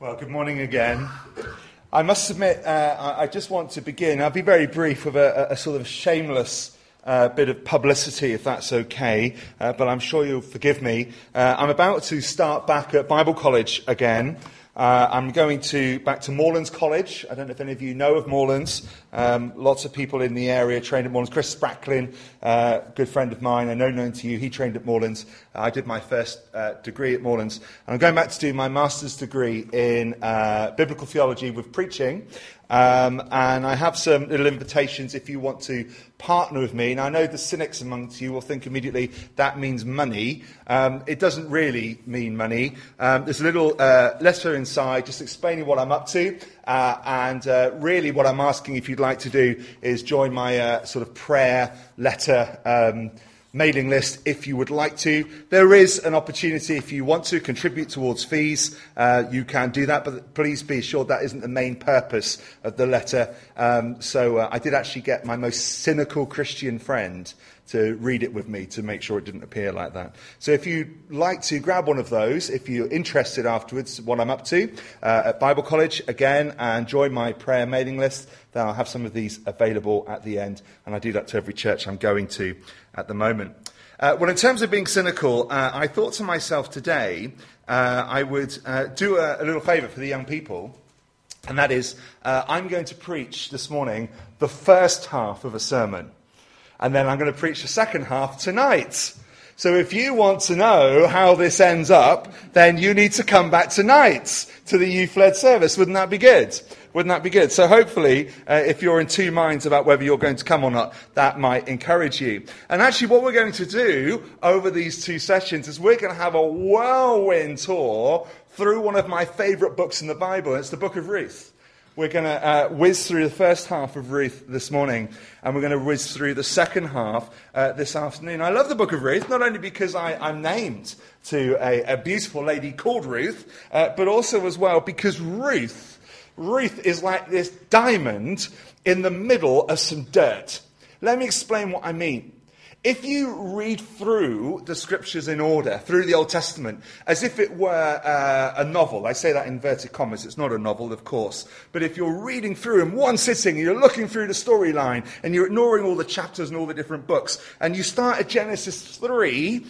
Well, good morning again. I must admit, uh, I, just want to begin. I'll be very brief with a, a, a sort of shameless uh, bit of publicity, if that's okay, uh, but I'm sure you'll forgive me. Uh, I'm about to start back at Bible College again. Uh, I'm going to back to Moorlands College. I don't know if any of you know of Moorlands. Um, lots of people in the area trained at Moorlands. Chris Spracklin, uh, good friend of mine, I know known to you, he trained at Moorlands. Uh, I did my first uh, degree at Moorlands. And I'm going back to do my master's degree in uh, biblical theology with preaching. Um, and I have some little invitations if you want to partner with me. And I know the cynics amongst you will think immediately that means money. Um, it doesn't really mean money. Um, there's a little uh, letter inside just explaining what I'm up to. Uh, and uh, really, what I'm asking if you'd like to do is join my uh, sort of prayer letter. Mailing list if you would like to. There is an opportunity if you want to contribute towards fees, uh, you can do that, but please be assured that isn't the main purpose of the letter. Um, so uh, I did actually get my most cynical Christian friend to read it with me to make sure it didn't appear like that. So if you'd like to grab one of those, if you're interested afterwards, what I'm up to uh, at Bible College again, and join my prayer mailing list, then I'll have some of these available at the end. And I do that to every church I'm going to at the moment. Uh, well, in terms of being cynical, uh, I thought to myself today uh, I would uh, do a, a, little favour for the young people, and that is uh, I'm going to preach this morning the first half of a sermon, and then I'm going to preach the second half tonight. So if you want to know how this ends up, then you need to come back tonight to the youth led service. Wouldn't that be good? Wouldn't that be good? So hopefully, uh, if you're in two minds about whether you're going to come or not, that might encourage you. And actually, what we're going to do over these two sessions is we're going to have a whirlwind tour through one of my favorite books in the Bible. It's the book of Ruth. We're going to uh, whiz through the first half of Ruth this morning, and we're going to whiz through the second half uh, this afternoon. I love the book of Ruth, not only because I, am named to a, a, beautiful lady called Ruth, uh, but also as well because Ruth Ruth is like this diamond in the middle of some dirt. Let me explain what I mean. If you read through the scriptures in order, through the Old Testament, as if it were uh, a novel, I say that in inverted commas, it's not a novel, of course, but if you're reading through in one sitting, and you're looking through the storyline, and you're ignoring all the chapters and all the different books, and you start at Genesis 3,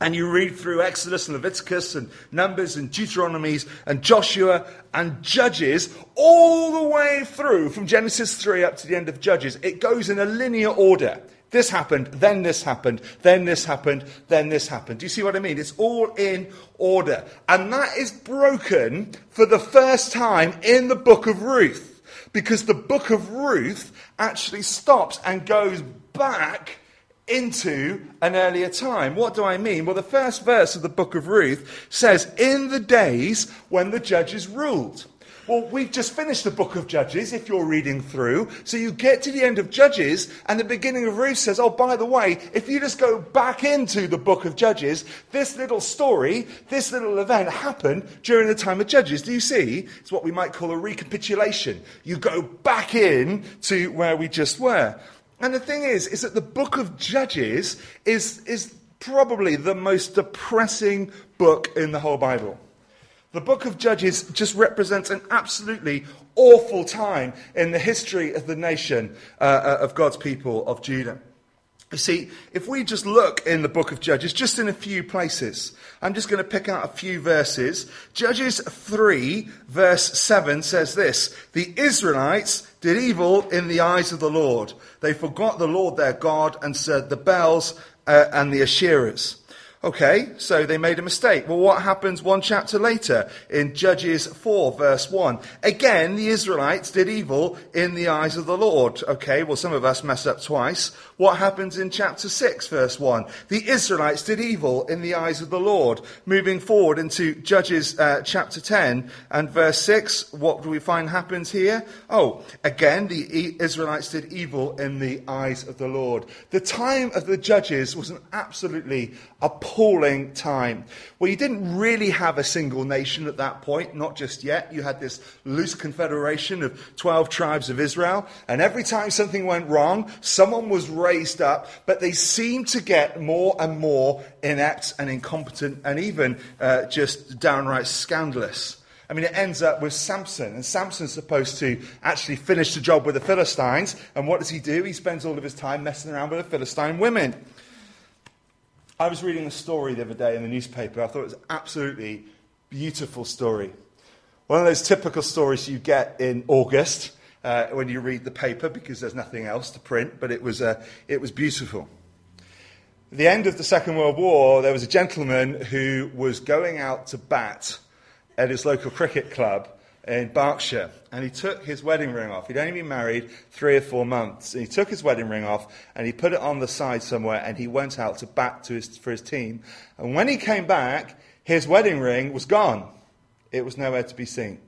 and you read through Exodus and Leviticus and Numbers and Deuteronomies and Joshua and Judges all the way through from Genesis 3 up to the end of Judges. It goes in a linear order. This happened, then this happened, then this happened, then this happened. Do you see what I mean? It's all in order. And that is broken for the first time in the book of Ruth. Because the book of Ruth actually stops and goes back into an earlier time. What do I mean? Well, the first verse of the book of Ruth says, In the days when the judges ruled. Well, we've just finished the book of Judges, if you're reading through. So you get to the end of Judges, and the beginning of Ruth says, Oh, by the way, if you just go back into the book of Judges, this little story, this little event happened during the time of Judges. Do you see? It's what we might call a recapitulation. You go back in to where we just were. And the thing is, is that the book of Judges is, is probably the most depressing book in the whole Bible. The book of Judges just represents an absolutely awful time in the history of the nation uh, uh of God's people, of Judah. You see, if we just look in the book of Judges, just in a few places, I'm just going to pick out a few verses. Judges 3, verse 7 says this The Israelites did evil in the eyes of the Lord. They forgot the Lord their God and served the Baals uh, and the Asherahs. Okay, so they made a mistake. Well, what happens one chapter later in Judges 4, verse 1? Again, the Israelites did evil in the eyes of the Lord. Okay, well, some of us mess up twice. What happens in chapter 6, verse 1? The Israelites did evil in the eyes of the Lord. Moving forward into Judges uh, chapter 10 and verse 6, what do we find happens here? Oh, again, the Israelites did evil in the eyes of the Lord. The time of the Judges was an absolutely appalling time. Well, you didn't really have a single nation at that point, not just yet. You had this loose confederation of 12 tribes of Israel, and every time something went wrong, someone was raised up, but they seemed to get more and more inept and incompetent and even uh, just downright scandalous. I mean, it ends up with Samson, and Samson's supposed to actually finish the job with the Philistines. And what does he do? He spends all of his time messing around with the Philistine women. I was reading a story the other day in the newspaper. I thought it was an absolutely beautiful story. One of those typical stories you get in August uh, when you read the paper because there's nothing else to print, but it was, uh, it was beautiful. At the end of the Second World War, there was a gentleman who was going out to bat at his local cricket club in Berkshire, and he took his wedding ring off. He'd only been married three or four months, and he took his wedding ring off and he put it on the side somewhere, and he went out to bat to his, for his team. And when he came back, his wedding ring was gone. It was nowhere to be seen.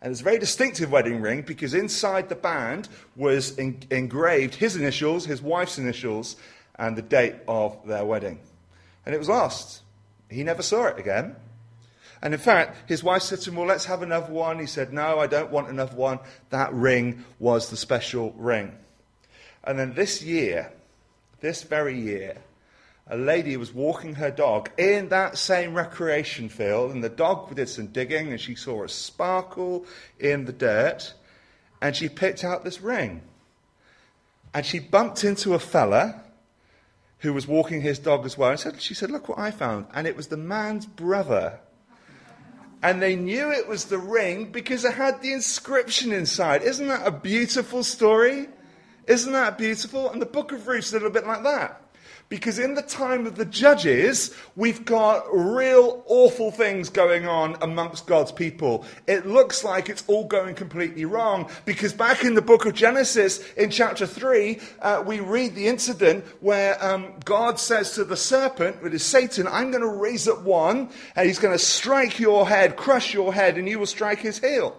And it's a very distinctive wedding ring because inside the band was en- engraved his initials, his wife's initials, and the date of their wedding. And it was lost. He never saw it again. And in fact, his wife said to him, Well, let's have another one. He said, No, I don't want another one. That ring was the special ring. And then this year, this very year, a lady was walking her dog in that same recreation field, and the dog did some digging, and she saw a sparkle in the dirt, and she picked out this ring. And she bumped into a fella who was walking his dog as well. And said, she said, Look what I found. And it was the man's brother. And they knew it was the ring because it had the inscription inside. Isn't that a beautiful story? Isn't that beautiful? And the book of Ruth's a little bit like that. Because in the time of the judges, we've got real awful things going on amongst God's people. It looks like it's all going completely wrong. Because back in the book of Genesis, in chapter 3, uh, we read the incident where um, God says to the serpent, it is Satan, I'm going to raise up one, and he's going to strike your head, crush your head, and you will strike his heel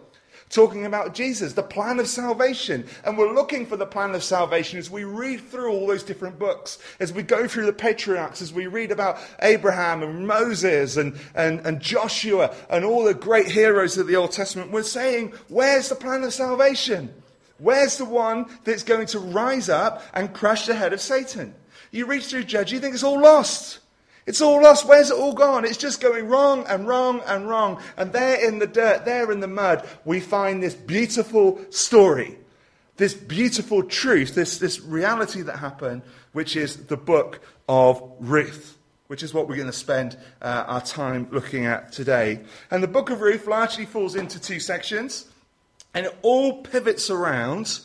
talking about Jesus, the plan of salvation. And we're looking for the plan of salvation as we read through all those different books, as we go through the patriarchs, as we read about Abraham and Moses and, and, and Joshua and all the great heroes of the Old Testament. We're saying, where's the plan of salvation? Where's the one that's going to rise up and crush the head of Satan? You read through Judges, you think it's all lost. It's all lost. Where's it all gone? It's just going wrong and wrong and wrong. And there in the dirt, there in the mud, we find this beautiful story, this beautiful truth, this, this reality that happened, which is the book of Ruth, which is what we're going to spend uh, our time looking at today. And the book of Ruth largely falls into two sections, and it all pivots around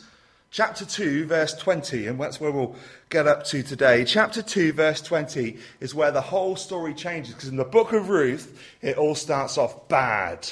chapter 2, verse 20, and that's where we'll get up to today. Chapter 2, verse 20 is where the whole story changes, because in the book of Ruth, it all starts off bad.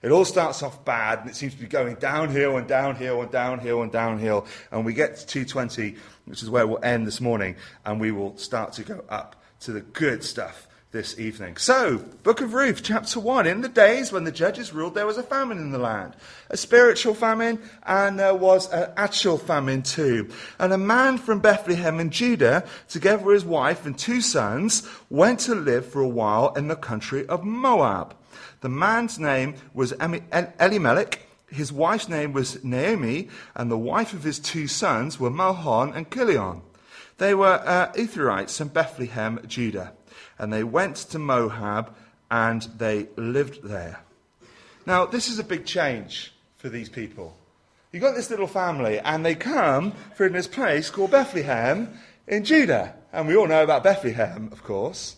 It all starts off bad, and it seems to be going downhill and downhill and downhill and downhill. And we get to 220, which is where we'll end this morning, and we will start to go up to the good stuff this evening. So, Book of Ruth, chapter 1. In the days when the judges ruled, there was a famine in the land, a spiritual famine, and there was an actual famine too. And a man from Bethlehem in Judah, together with his wife and two sons, went to live for a while in the country of Moab. The man's name was Elimelech. His wife's name was Naomi, and the wife of his two sons were Mahlon and Chilion. They were uh, Ephrathites from Bethlehem, Judah and they went to Moab and they lived there. Now, this is a big change for these people. You've got this little family, and they come from this place called Bethlehem in Judah. And we all know about Bethlehem, of course.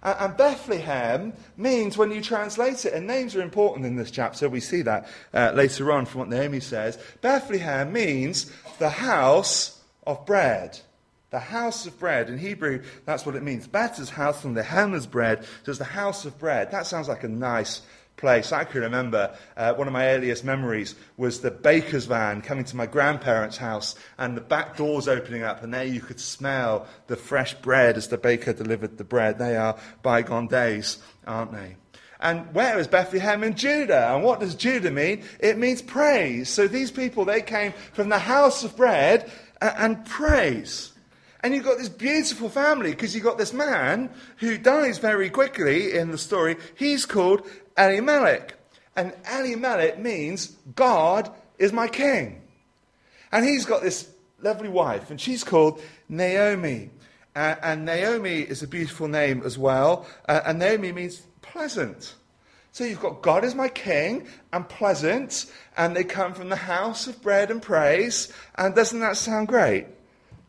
And Bethlehem means, when you translate it, and names are important in this chapter, we see that uh, later on from what Naomi says. Bethlehem means the house of bread. The house of bread. In Hebrew, that's what it means. Better's house from the hammer's bread. So it's the house of bread. That sounds like a nice place. I can remember uh, one of my earliest memories was the baker's van coming to my grandparents' house and the back doors opening up, and there you could smell the fresh bread as the baker delivered the bread. They are bygone days, aren't they? And where is Bethlehem in Judah? And what does Judah mean? It means praise. So these people, they came from the house of bread and, and praise. And you've got this beautiful family because you've got this man who dies very quickly in the story. He's called Elimelech. And Elimelech means God is my king. And he's got this lovely wife, and she's called Naomi. Uh, and Naomi is a beautiful name as well. Uh, and Naomi means pleasant. So you've got God is my king and pleasant, and they come from the house of bread and praise. And doesn't that sound great?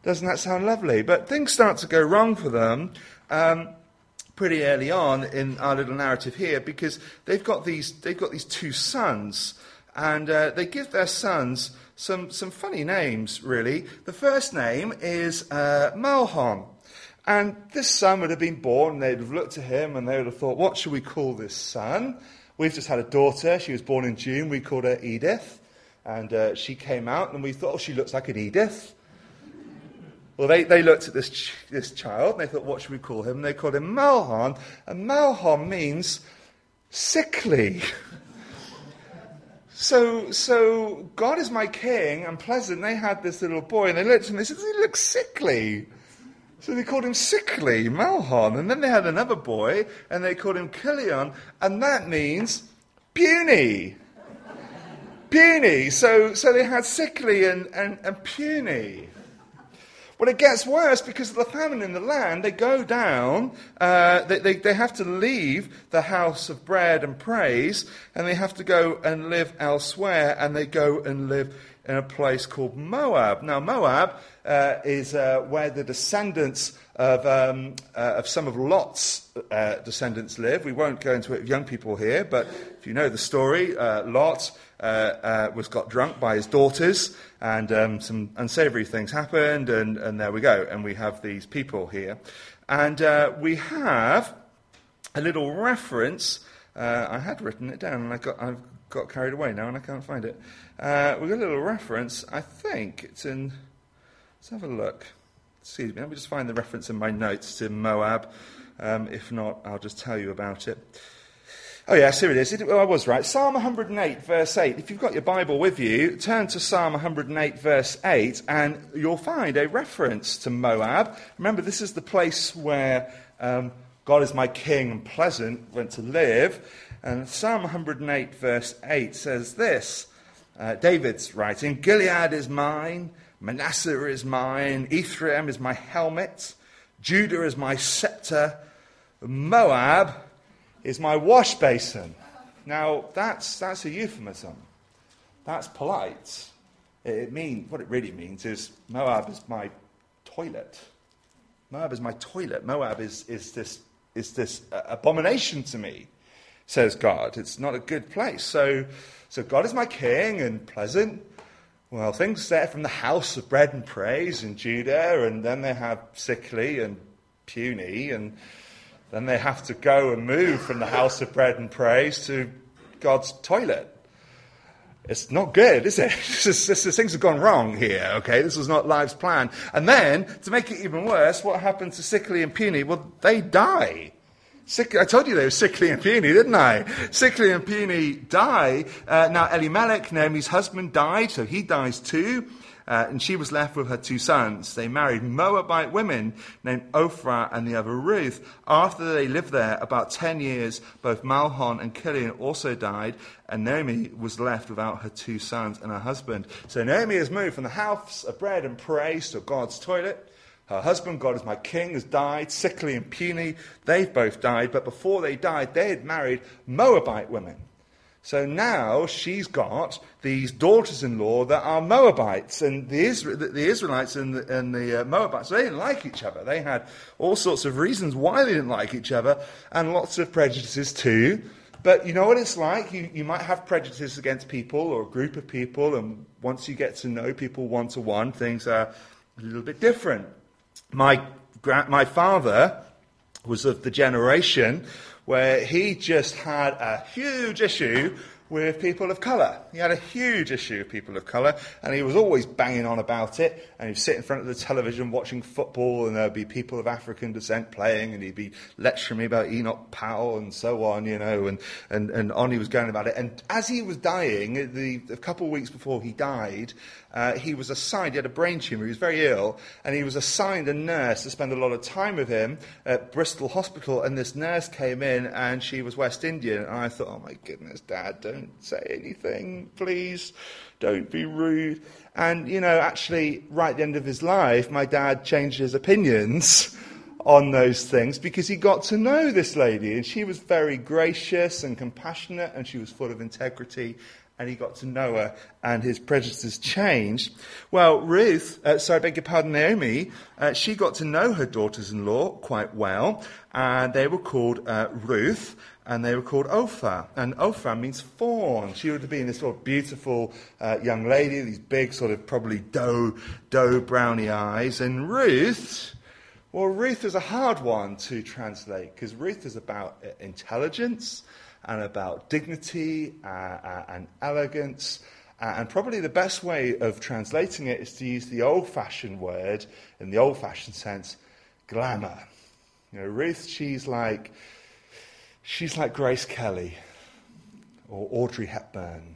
Doesn't that sound lovely? But things start to go wrong for them um, pretty early on in our little narrative here because they've got these, they've got these two sons, and uh, they give their sons some, some funny names, really. The first name is uh, Mahlon. And this son would have been born, and they'd have looked at him and they would have thought, what should we call this son? We've just had a daughter. She was born in June. We called her Edith. And uh, she came out, and we thought, oh, she looks like an Edith. Well, they, they looked at this, ch- this child, and they thought, what should we call him? And they called him Mahlon. And Mahlon means sickly. so, so God is my king and pleasant. They had this little boy, and they looked at him and they said, he looks sickly. So they called him Sickly, Mahlon. And then they had another boy, and they called him Chilion, and that means puny. puny. So, so they had Sickly and, and, and puny. Well, it gets worse because of the famine in the land. They go down, uh, they, they, they have to leave the house of bread and praise, and they have to go and live elsewhere, and they go and live in a place called Moab. Now, Moab uh, is uh, where the descendants of, um, uh, of some of Lot's uh, descendants live. We won't go into it with young people here, but if you know the story, uh, Lot uh, was got drunk by his daughters, and um, some unsavory things happened, and, and there we go. And we have these people here. And we have a little reference. I had written it down, and I got, I've got carried away now, and I can't find it. Uh, we've got a little reference. I think it's in. Let's have a look. Excuse me. Let me just find the reference in my notes to Moab. Um, if not, I'll just tell you about it. Oh, yes, here it is. It, I was right. Psalm 108, verse 8. If you've got your Bible with you, turn to Psalm 108, verse 8, and you'll find a reference to Moab. Remember, this is the place where um, God is my king and pleasant went to live. And Psalm 108, verse 8 says this uh, David's writing Gilead is mine, Manasseh is mine, Ephraim is my helmet, Judah is my scepter, Moab is my wash basin. Now, that's, that's a euphemism. That's polite. It, means, what it really means is Moab is my toilet. Moab is my toilet. Moab is, is this, is this uh, abomination to me, says God. It's not a good place. So, so God is my king and pleasant. Well, things there from the house of bread and praise in Judah, and then they have sickly and puny, and then they have to go and move from the house of bread and praise to God's toilet. It's not good, is it? This is, this things have gone wrong here, okay? This was not life's plan. And then, to make it even worse, what happened to sickly and puny? Well, they die. Sick, I told you they were sickly and puny, didn't I? Sickly and puny die. Uh, now, Elimelech, Naomi's husband, died, so he dies too. Uh, and she was left with her two sons. They married Moabite women named Orpah and the other Ruth. After they lived there about 10 years, both Mahlon and Chilion also died, and Naomi was left without her two sons and her husband. So Naomi has moved from the house of bread and praise to God's toilet. Her husband, God is my king, has died, sickly and puny. They've both died, but before they died, they had married Moabite women. So now she's got these daughters in law that are Moabites. And the, Isra- the Israelites and the, and the uh, Moabites, they didn't like each other. They had all sorts of reasons why they didn't like each other, and lots of prejudices too. But you know what it's like? You, you might have prejudices against people or a group of people, and once you get to know people one to one, things are a little bit different. My, my father was of the generation where he just had a huge issue with people of colour. He had a huge issue with people of colour, and he was always banging on about it. And he'd sit in front of the television watching football, and there'd be people of African descent playing, and he'd be lecturing me about Enoch Powell and so on, you know, and, and, and on he was going about it. And as he was dying, the, a couple of weeks before he died, uh, he was assigned, he had a brain tumour, he was very ill, and he was assigned a nurse to spend a lot of time with him at Bristol Hospital. And this nurse came in, and she was West Indian. And I thought, oh my goodness, Dad, don't say anything, please. Don't be rude. And, you know, actually, right at the end of his life, my dad changed his opinions on those things because he got to know this lady. And she was very gracious and compassionate, and she was full of integrity. And he got to know her, and his prejudices changed. Well, Ruth, uh, sorry, I beg your pardon, Naomi, uh, she got to know her daughters in law quite well, and they were called uh, Ruth and they were called Orpah. And Orpah means fawn. She would have been this sort of beautiful uh, young lady, these big, sort of probably doe, doe brownie eyes. And Ruth, well, Ruth is a hard one to translate because Ruth is about uh, intelligence and about dignity uh, uh, and elegance. Uh, and probably the best way of translating it is to use the old fashioned word, in the old fashioned sense, glamour. You know, Ruth, she's like She's like Grace Kelly or Audrey Hepburn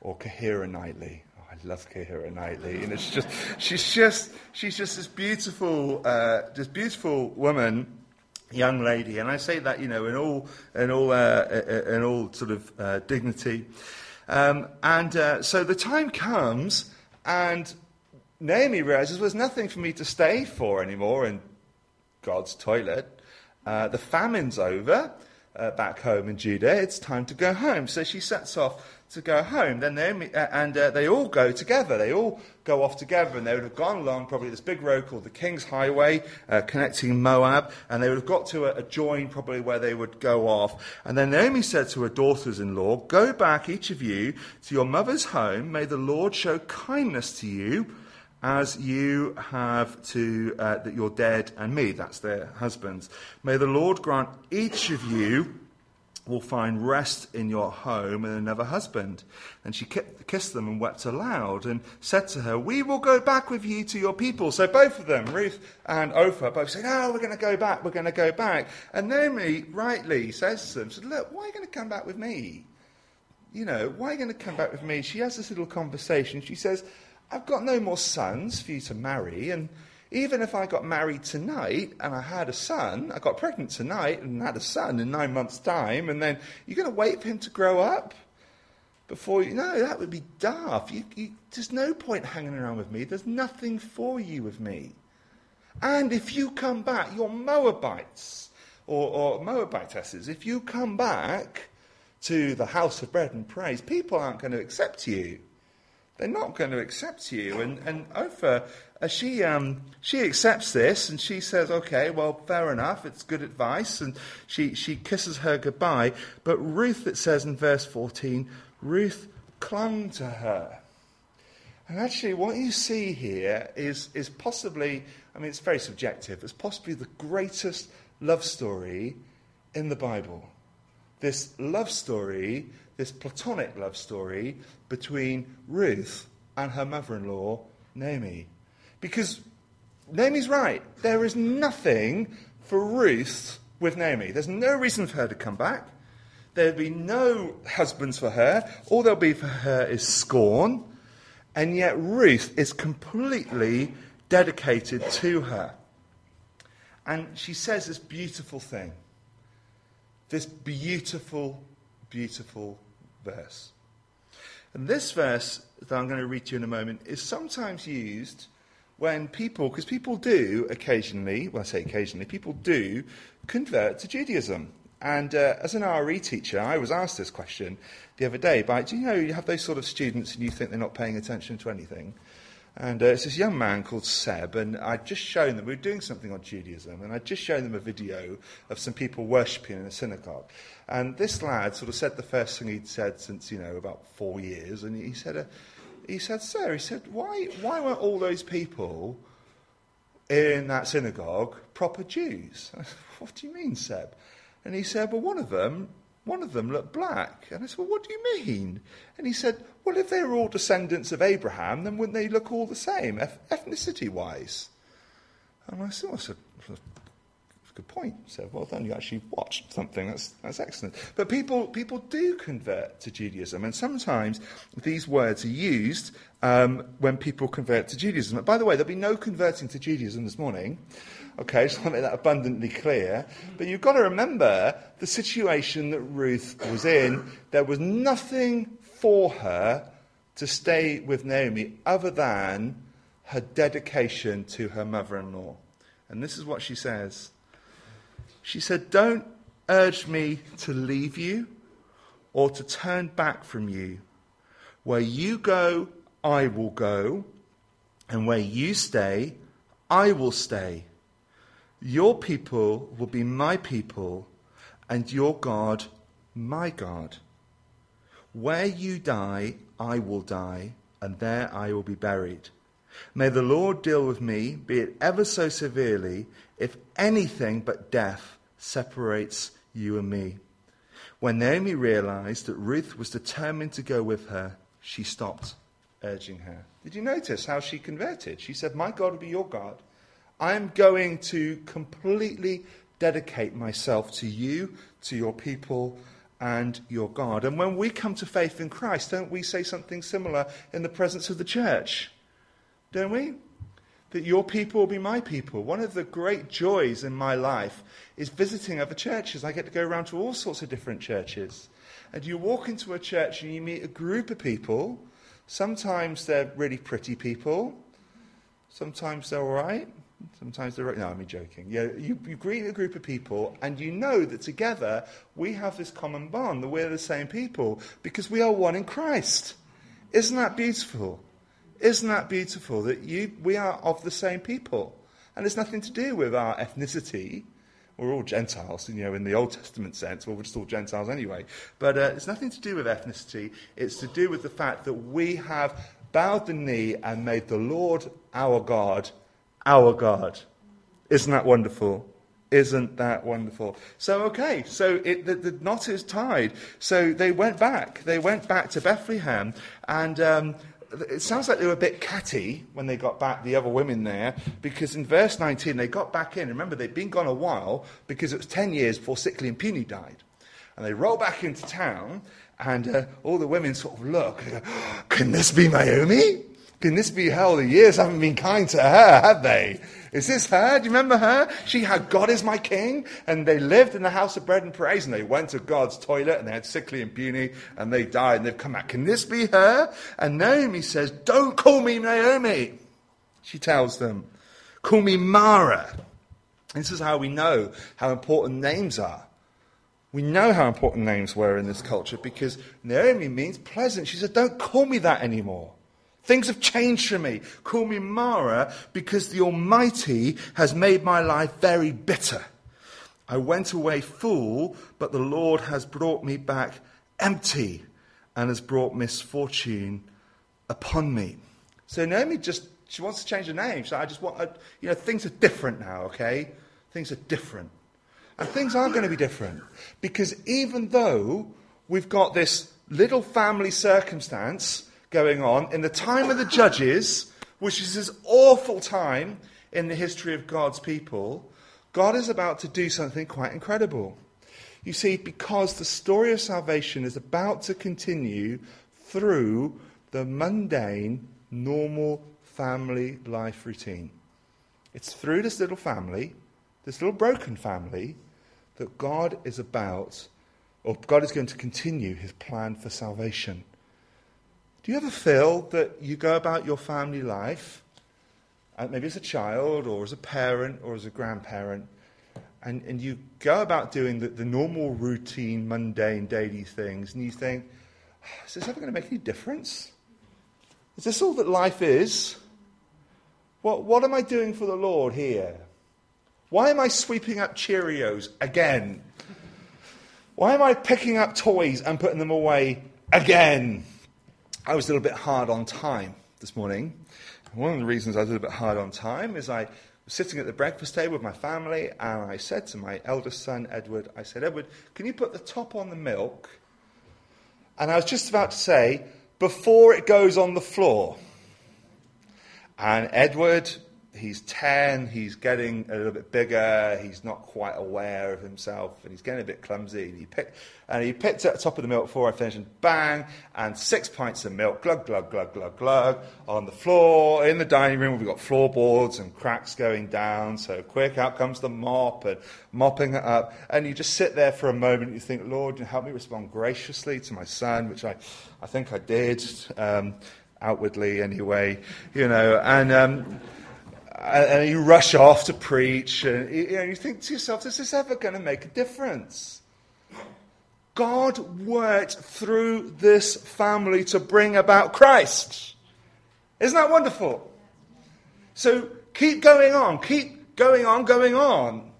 or Keira Knightley. Oh, I love Keira Knightley. And it's just, she's just, she's just this beautiful, uh, this beautiful woman, young lady. And I say that, you know, in all, in all, uh, in all sort of uh, dignity. Um, and uh, so the time comes, and Naomi realizes there's nothing for me to stay for anymore in God's toilet. Uh, the famine's over uh, back home in Judah. It's time to go home. So she sets off to go home. Then Naomi, uh, and uh, they all go together. They all go off together, and they would have gone along probably this big road called the King's Highway, uh, connecting Moab, and they would have got to a, a join probably where they would go off. And then Naomi said to her daughters-in-law, "Go back, each of you, to your mother's home. May the Lord show kindness to you." as you have to uh, your dead and me. That's their husbands. May the Lord grant each of you will find rest in your home and another husband. And she kissed them and wept aloud and said to her, We will go back with you to your people. So both of them, Ruth and Orpah, both said, Oh, we're going to go back, we're going to go back. And Naomi rightly says to them, said, Look, why are you going to come back with me? You know, why are you going to come back with me? She has this little conversation. She says, I've got no more sons for you to marry, and even if I got married tonight and I had a son, I got pregnant tonight and had a son in nine months' time, and then you're going to wait for him to grow up before you. No, that would be daft. You, you, there's no point hanging around with me. There's nothing for you with me. And if you come back, you're Moabites or, or Moabitesses. If you come back to the house of bread and praise, people aren't going to accept you. They're not going to accept you. And, and Orpah, uh, she, um, she accepts this and she says, okay, well, fair enough, it's good advice. And she, she kisses her goodbye. But Ruth, it says in verse 14, Ruth clung to her. And actually, what you see here is, is possibly, I mean, it's very subjective, it's possibly the greatest love story in the Bible. This love story this platonic love story between Ruth and her mother in law, Naomi. Because Naomi's right. There is nothing for Ruth with Naomi. There's no reason for her to come back. There'll be no husbands for her. All there'll be for her is scorn. And yet Ruth is completely dedicated to her. And she says this beautiful thing. This beautiful, beautiful verse. And this verse that I'm going to read to you in a moment is sometimes used when people, because people do occasionally, well, I say occasionally, people do convert to Judaism. And uh, as an RE teacher, I was asked this question the other day by, do you know, you have those sort of students and you think they're not paying attention to anything? And uh, it's this young man called Seb, and I'd just shown them, we were doing something on Judaism, and I'd just shown them a video of some people worshipping in a synagogue. And this lad sort of said the first thing he'd said since, you know, about four years, and he said, uh, he said, Sir, he said, why, why weren't all those people in that synagogue proper Jews? Said, what do you mean, Seb? And he said, well, one of them one of them looked black. And I said, Well, what do you mean? And he said, Well, if they were all descendants of Abraham, then wouldn't they look all the same, ethnicity wise? And I said, I said good point. So well done, you actually watched something. That's, that's excellent. But people, people do convert to Judaism, and sometimes these words are used um, when people convert to Judaism. And By the way, there'll be no converting to Judaism this morning. Okay, just want to make that abundantly clear. But you've got to remember the situation that Ruth was in. There was nothing for her to stay with Naomi other than her dedication to her mother in law. And this is what she says She said, Don't urge me to leave you or to turn back from you. Where you go, I will go, and where you stay, I will stay. Your people will be my people, and your God, my God. Where you die, I will die, and there I will be buried. May the Lord deal with me, be it ever so severely, if anything but death separates you and me. When Naomi realized that Ruth was determined to go with her, she stopped urging her. Did you notice how she converted? She said, My God will be your God. I'm going to completely dedicate myself to you, to your people, and your God. And when we come to faith in Christ, don't we say something similar in the presence of the church? Don't we? That your people will be my people. One of the great joys in my life is visiting other churches. I get to go around to all sorts of different churches. And you walk into a church and you meet a group of people. Sometimes they're really pretty people. Sometimes they're all right. Sometimes they're right. no, I'm joking. Yeah, you, you greet a group of people, and you know that together we have this common bond that we're the same people because we are one in Christ. Isn't that beautiful? Isn't that beautiful that you, we are of the same people? And it's nothing to do with our ethnicity. We're all Gentiles, you know, in the Old Testament sense. Well, we're just all Gentiles anyway. But uh, it's nothing to do with ethnicity. It's to do with the fact that we have bowed the knee and made the Lord our God our God. Isn't that wonderful? Isn't that wonderful? So, okay, so it, the, the, knot is tied. So they went back. They went back to Bethlehem, and um, it sounds like they were a bit catty when they got back, the other women there, because in verse 19 they got back in. Remember, they'd been gone a while because it was 10 years before Sickly and Puny died. And they roll back into town, and uh, all the women sort of look. Go, Can this be Naomi? Can this be her? The years haven't been kind to her, have they? Is this her? Do you remember her? She had God is my king, and they lived in the house of bread and praise, and they went to God's toilet, and they had sickly and puny, and they died, and they've come back. Can this be her? And Naomi says, Don't call me Naomi. She tells them, Call me Mara. This is how we know how important names are. We know how important names were in this culture because Naomi means pleasant. She said, Don't call me that anymore. Things have changed for me. Call me Mara because the Almighty has made my life very bitter. I went away full, but the Lord has brought me back empty and has brought misfortune upon me. So Naomi just, she wants to change her name. So I just want, you know, things are different now, okay? Things are different. And things are going to be different because even though we've got this little family circumstance going on in the time of the judges, which is this awful time in the history of God's people, God is about to do something quite incredible. You see, because the story of salvation is about to continue through the mundane, normal family life routine. It's through this little family, this little broken family, that God is about, or God is going to continue his plan for salvation. Do you ever feel that you go about your family life, uh, maybe as a child or as a parent or as a grandparent, and, and you go about doing the, the normal, routine, mundane, daily things, and you think, oh, is this ever going to make any difference? Is this all that life is? What, what am I doing for the Lord here? Why am I sweeping up Cheerios again? Why am I picking up toys and putting them away again? I was a little bit hard on time this morning. One of the reasons I was a little bit hard on time is I was sitting at the breakfast table with my family and I said to my eldest son, Edward, I said, Edward, can you put the top on the milk? And I was just about to say, before it goes on the floor. And Edward he's 10, he's getting a little bit bigger, he's not quite aware of himself, and he's getting a bit clumsy. And he, picked, and he picked at the top of the milk before I finished, and bang, and six pints of milk, glug, glug, glug, glug, glug, on the floor. In the dining room, we've got floorboards and cracks going down, so quick, out comes the mop, and mopping it up. And you just sit there for a moment, you think, Lord, help me respond graciously to my son, which I, I think I did. Um, outwardly, anyway, you know, and um, and you rush off to preach, and you, think to yourself, is this ever going to make a difference? God worked through this family to bring about Christ. Isn't that wonderful? So keep going on, keep going on, going on.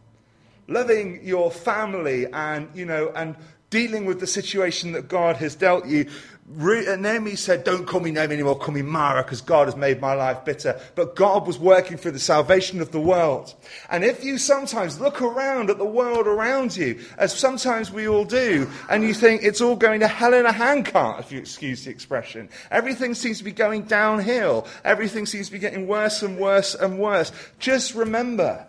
Loving your family and, you know, and dealing with the situation that God has dealt you. Uh, Naomi said, Don't call me Naomi anymore, call me Mara, because God has made my life bitter. But God was working for the salvation of the world. And if you sometimes look around at the world around you, as sometimes we all do, and you think it's all going to hell in a handcart, if you excuse the expression, everything seems to be going downhill, everything seems to be getting worse and worse and worse, just remember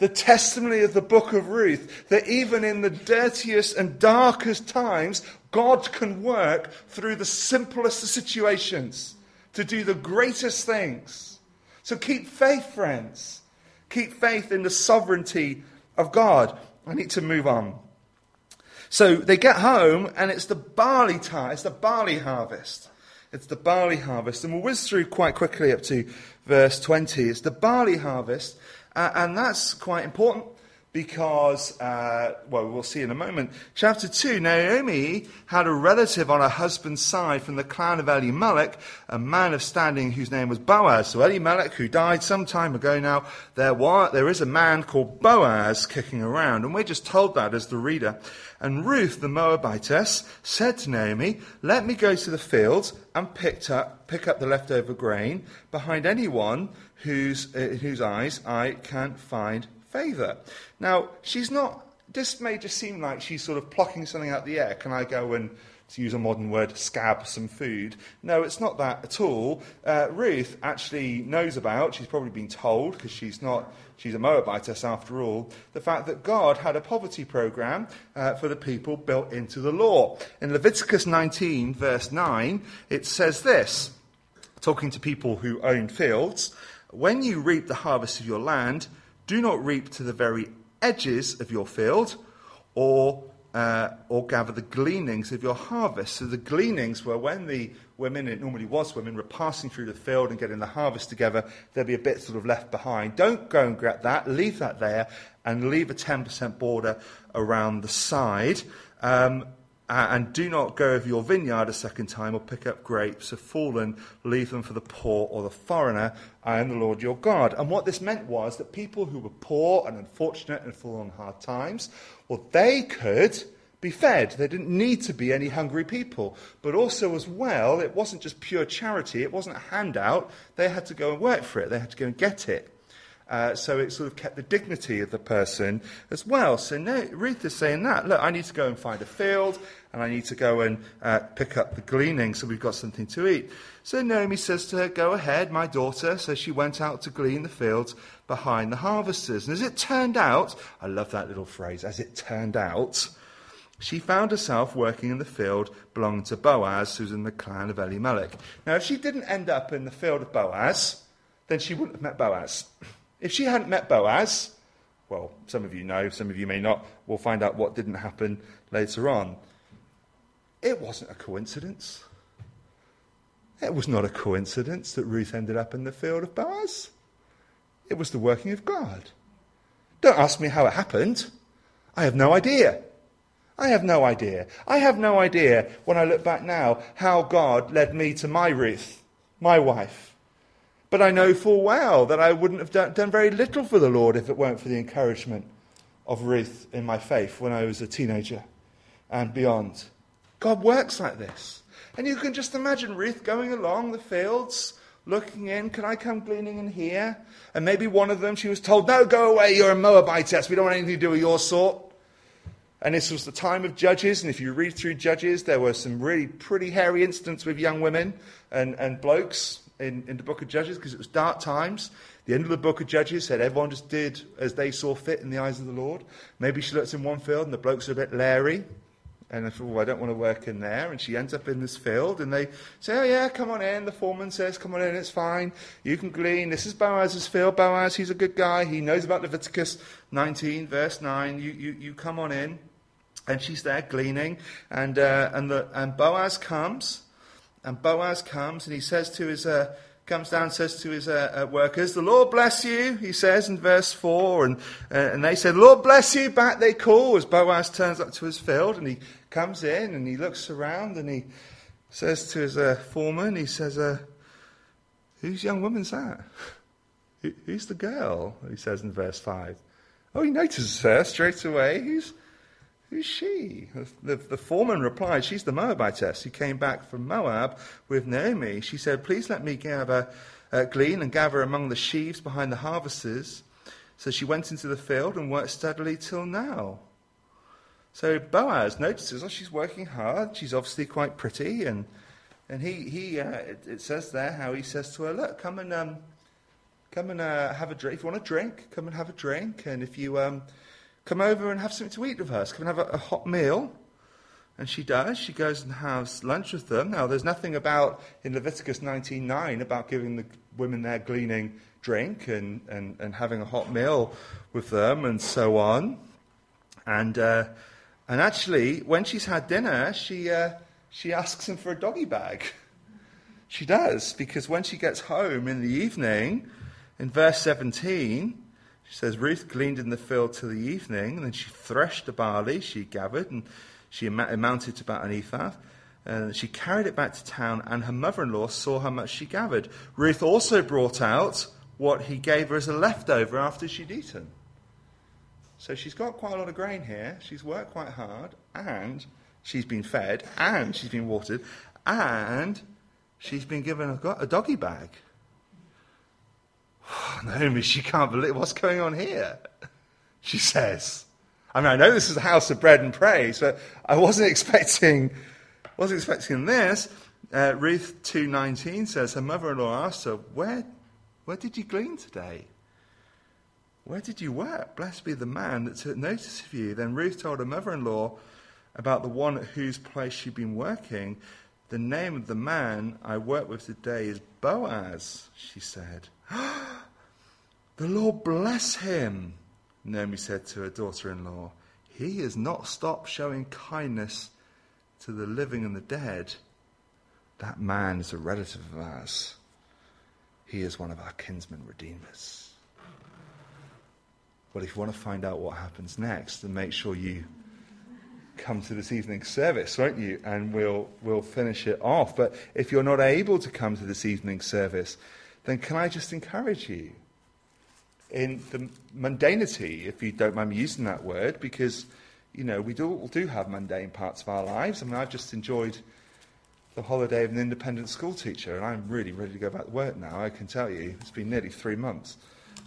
the testimony of the book of Ruth that even in the dirtiest and darkest times, God can work through the simplest of situations to do the greatest things. So keep faith, friends. Keep faith in the sovereignty of God. I need to move on. So they get home, and it's the barley time, it's the barley harvest. It's the barley harvest. And we'll whiz through quite quickly up to verse 20. It's the barley harvest. Uh, and that's quite important because, uh, well, we'll see in a moment. Chapter 2 Naomi had a relative on her husband's side from the clan of Elimelech, a man of standing whose name was Boaz. So Elimelech, who died some time ago now, there, there is a man called Boaz kicking around. And we're just told that as the reader. And Ruth, the Moabitess, said to Naomi, Let me go to the fields and picked up, pick up the leftover grain behind anyone whose, uh, whose eyes I can find favour. Now, she's not, this may just seem like she's sort of plucking something out of the air. Can I go and, to use a modern word, scab some food? No, it's not that at all. Uh, Ruth actually knows about, she's probably been told, because she's not, she's a Moabitess after all, the fact that God had a poverty program uh, for the people built into the law. In Leviticus 19, verse 9, it says this, talking to people who own fields, when you reap the harvest of your land, do not reap to the very edges of your field or, uh, or gather the gleanings of your harvest. So the gleanings were when the women, it normally was women, were passing through the field and getting the harvest together, there'd be a bit sort of left behind. Don't go and grab that, leave that there, and leave a 10% border around the side. Um, uh, and do not go over your vineyard a second time or pick up grapes have fallen, leave them for the poor or the foreigner. I am the Lord your God. And what this meant was that people who were poor and unfortunate and full on hard times, well, they could be fed. They didn't need to be any hungry people. But also, as well, it wasn't just pure charity, it wasn't a handout. They had to go and work for it, they had to go and get it. Uh, so it sort of kept the dignity of the person as well. So Ruth is saying that. Look, I need to go and find a field, and I need to go and uh, pick up the gleaning so we've got something to eat. So Naomi says to her, Go ahead, my daughter. So she went out to glean the fields behind the harvesters. And as it turned out, I love that little phrase, as it turned out, she found herself working in the field belonging to Boaz, who's in the clan of Elimelech. Now, if she didn't end up in the field of Boaz, then she wouldn't have met Boaz. If she hadn't met Boaz, well, some of you know, some of you may not, we'll find out what didn't happen later on. It wasn't a coincidence. It was not a coincidence that Ruth ended up in the field of Boaz. It was the working of God. Don't ask me how it happened. I have no idea. I have no idea. I have no idea, when I look back now, how God led me to my Ruth, my wife. But I know full well that I wouldn't have done, done very little for the Lord if it weren't for the encouragement of Ruth in my faith when I was a teenager and beyond. God works like this. And you can just imagine Ruth going along the fields, looking in, can I come gleaning in here? And maybe one of them, she was told, no, go away, you're a Moabitess, we don't want anything to do with your sort. And this was the time of Judges, and if you read through Judges, there were some really pretty hairy incidents with young women and, and blokes in, in the book of Judges because it was dark times. The end of the book of Judges said everyone just did as they saw fit in the eyes of the Lord. Maybe she looks in one field and the blokes are a bit leery. And I thought, well, I don't want to work in there. And she ends up in this field, and they say, oh, yeah, come on in. The foreman says, come on in, it's fine. You can glean. This is Boaz's field. Boaz, he's a good guy. He knows about Leviticus 19, verse 9. You, you, you come on in. And she's there gleaning. And, uh, and, the, and Boaz comes and Boaz comes and he says to his, uh, comes down and says to his uh, uh, workers, The Lord bless you, he says in verse 4. And, uh, and they said, Lord bless you, back they call, as Boaz turns up to his field. And he comes in and he looks around and he says to his uh, foreman, he says, uh, Whose young woman's that? Who, who's the girl? He says in verse 5. Oh, he notices her straight away. Who's, Who's she? The, the, foreman replied, She's the Moabitess who came back from Moab with Naomi. She said, Please let me gather, uh, glean and gather among the sheaves behind the harvesters. So she went into the field and worked steadily till now. So Boaz notices, oh, she's working hard. She's obviously quite pretty. And, and he, he uh, it, it, says there how he says to her, Look, come and, um, come and uh, have a drink. If you want a drink, come and have a drink. And if you. Um, Come over and have something to eat with us. Come and have a, a hot meal. And she does. She goes and has lunch with them. Now, there's nothing about in Leviticus 19.9 about giving the women their gleaning drink and, and, and having a hot meal with them and so on. And, uh, and actually, when she's had dinner, she, uh, she asks him for a doggy bag. She does, because when she gets home in the evening, in verse 17, she says, Ruth gleaned in the field till the evening, and then she threshed the barley she gathered, and she amounted to about an ephah. And she carried it back to town, and her mother in law saw how much she gathered. Ruth also brought out what he gave her as a leftover after she'd eaten. So she's got quite a lot of grain here. She's worked quite hard, and she's been fed, and she's been watered, and she's been given a, a doggy bag. Naomi, she can't believe what's going on here. She says. I mean, I know this is a house of bread and praise, but I wasn't expecting, wasn't expecting this. Uh, Ruth 2.19 says, her mother-in-law asked her, where, where did you glean today? Where did you work? Blessed be the man that took notice of you. Then Ruth told her mother-in-law about the one at whose place she'd been working. The name of the man I work with today is Boaz, she said. the Lord bless him, Naomi said to her daughter in law. He has not stopped showing kindness to the living and the dead. That man is a relative of ours. He is one of our kinsmen redeemers. Well, if you want to find out what happens next, then make sure you come to this evening's service, won't you? And we'll, we'll finish it off. But if you're not able to come to this evening's service, then can I just encourage you in the mundanity, if you don't mind me using that word, because, you know, we do, do have mundane parts of our lives. I mean, I've just enjoyed the holiday of an independent school teacher, and I'm really ready to go back to work now, I can tell you. It's been nearly three months.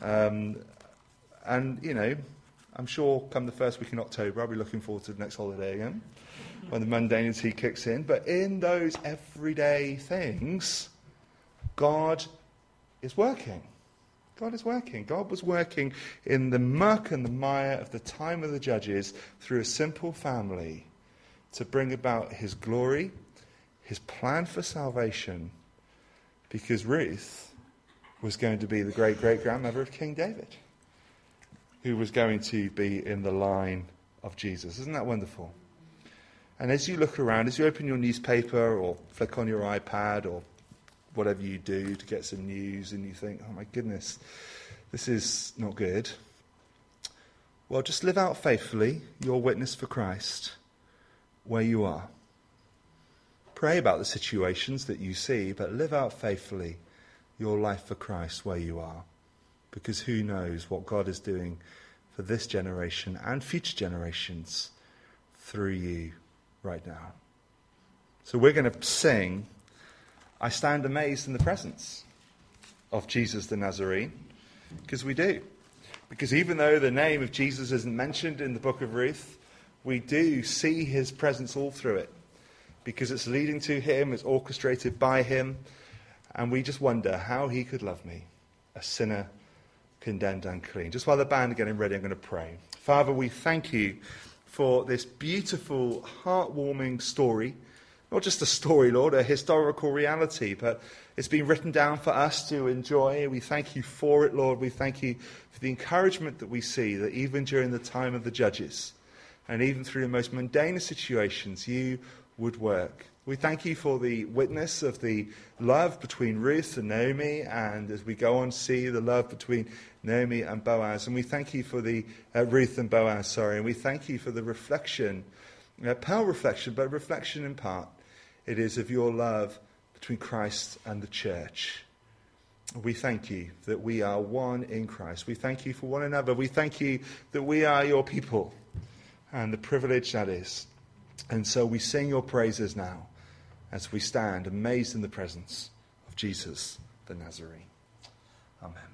Um, and, you know, I'm sure come the first week in October, I'll be looking forward to the next holiday again, when the mundanity kicks in. But in those everyday things, God is working. God is working. God was working in the muck and the mire of the time of the judges through a simple family to bring about his glory, his plan for salvation, because Ruth was going to be the great great grandmother of King David, who was going to be in the line of Jesus. Isn't that wonderful? And as you look around, as you open your newspaper or flick on your iPad or whatever you do to get some news and you think, oh my goodness, this is not good. Well, just live out faithfully your witness for Christ where you are. Pray about the situations that you see, but live out faithfully your life for Christ where you are. Because who knows what God is doing for this generation and future generations through you right now. So we're going to sing I stand amazed in the presence of Jesus the Nazarene, because we do. Because even though the name of Jesus isn't mentioned in the book of Ruth, we do see his presence all through it. Because it's leading to him, it's orchestrated by him, and we just wonder how he could love me, a sinner condemned and clean. Just while the band are getting ready, I'm going to pray. Father, we thank you for this beautiful, heartwarming story not just a story, Lord, a historical reality, but it's been written down for us to enjoy. We thank you for it, Lord. We thank you for the encouragement that we see that even during the time of the judges, and even through the most mundane situations, you would work We thank you for the witness of the love between Ruth and Naomi, and as we go on, see the love between Naomi and Boaz. And we thank you for the uh, Ruth and Boaz, sorry, and we thank you for the reflection, uh, pale reflection, but reflection in part. It is of your love between Christ and the church. We thank you that we are one in Christ. We thank you for one another. We thank you that we are your people and the privilege that is. And so we sing your praises now as we stand amazed in the presence of Jesus the Nazarene. Amen.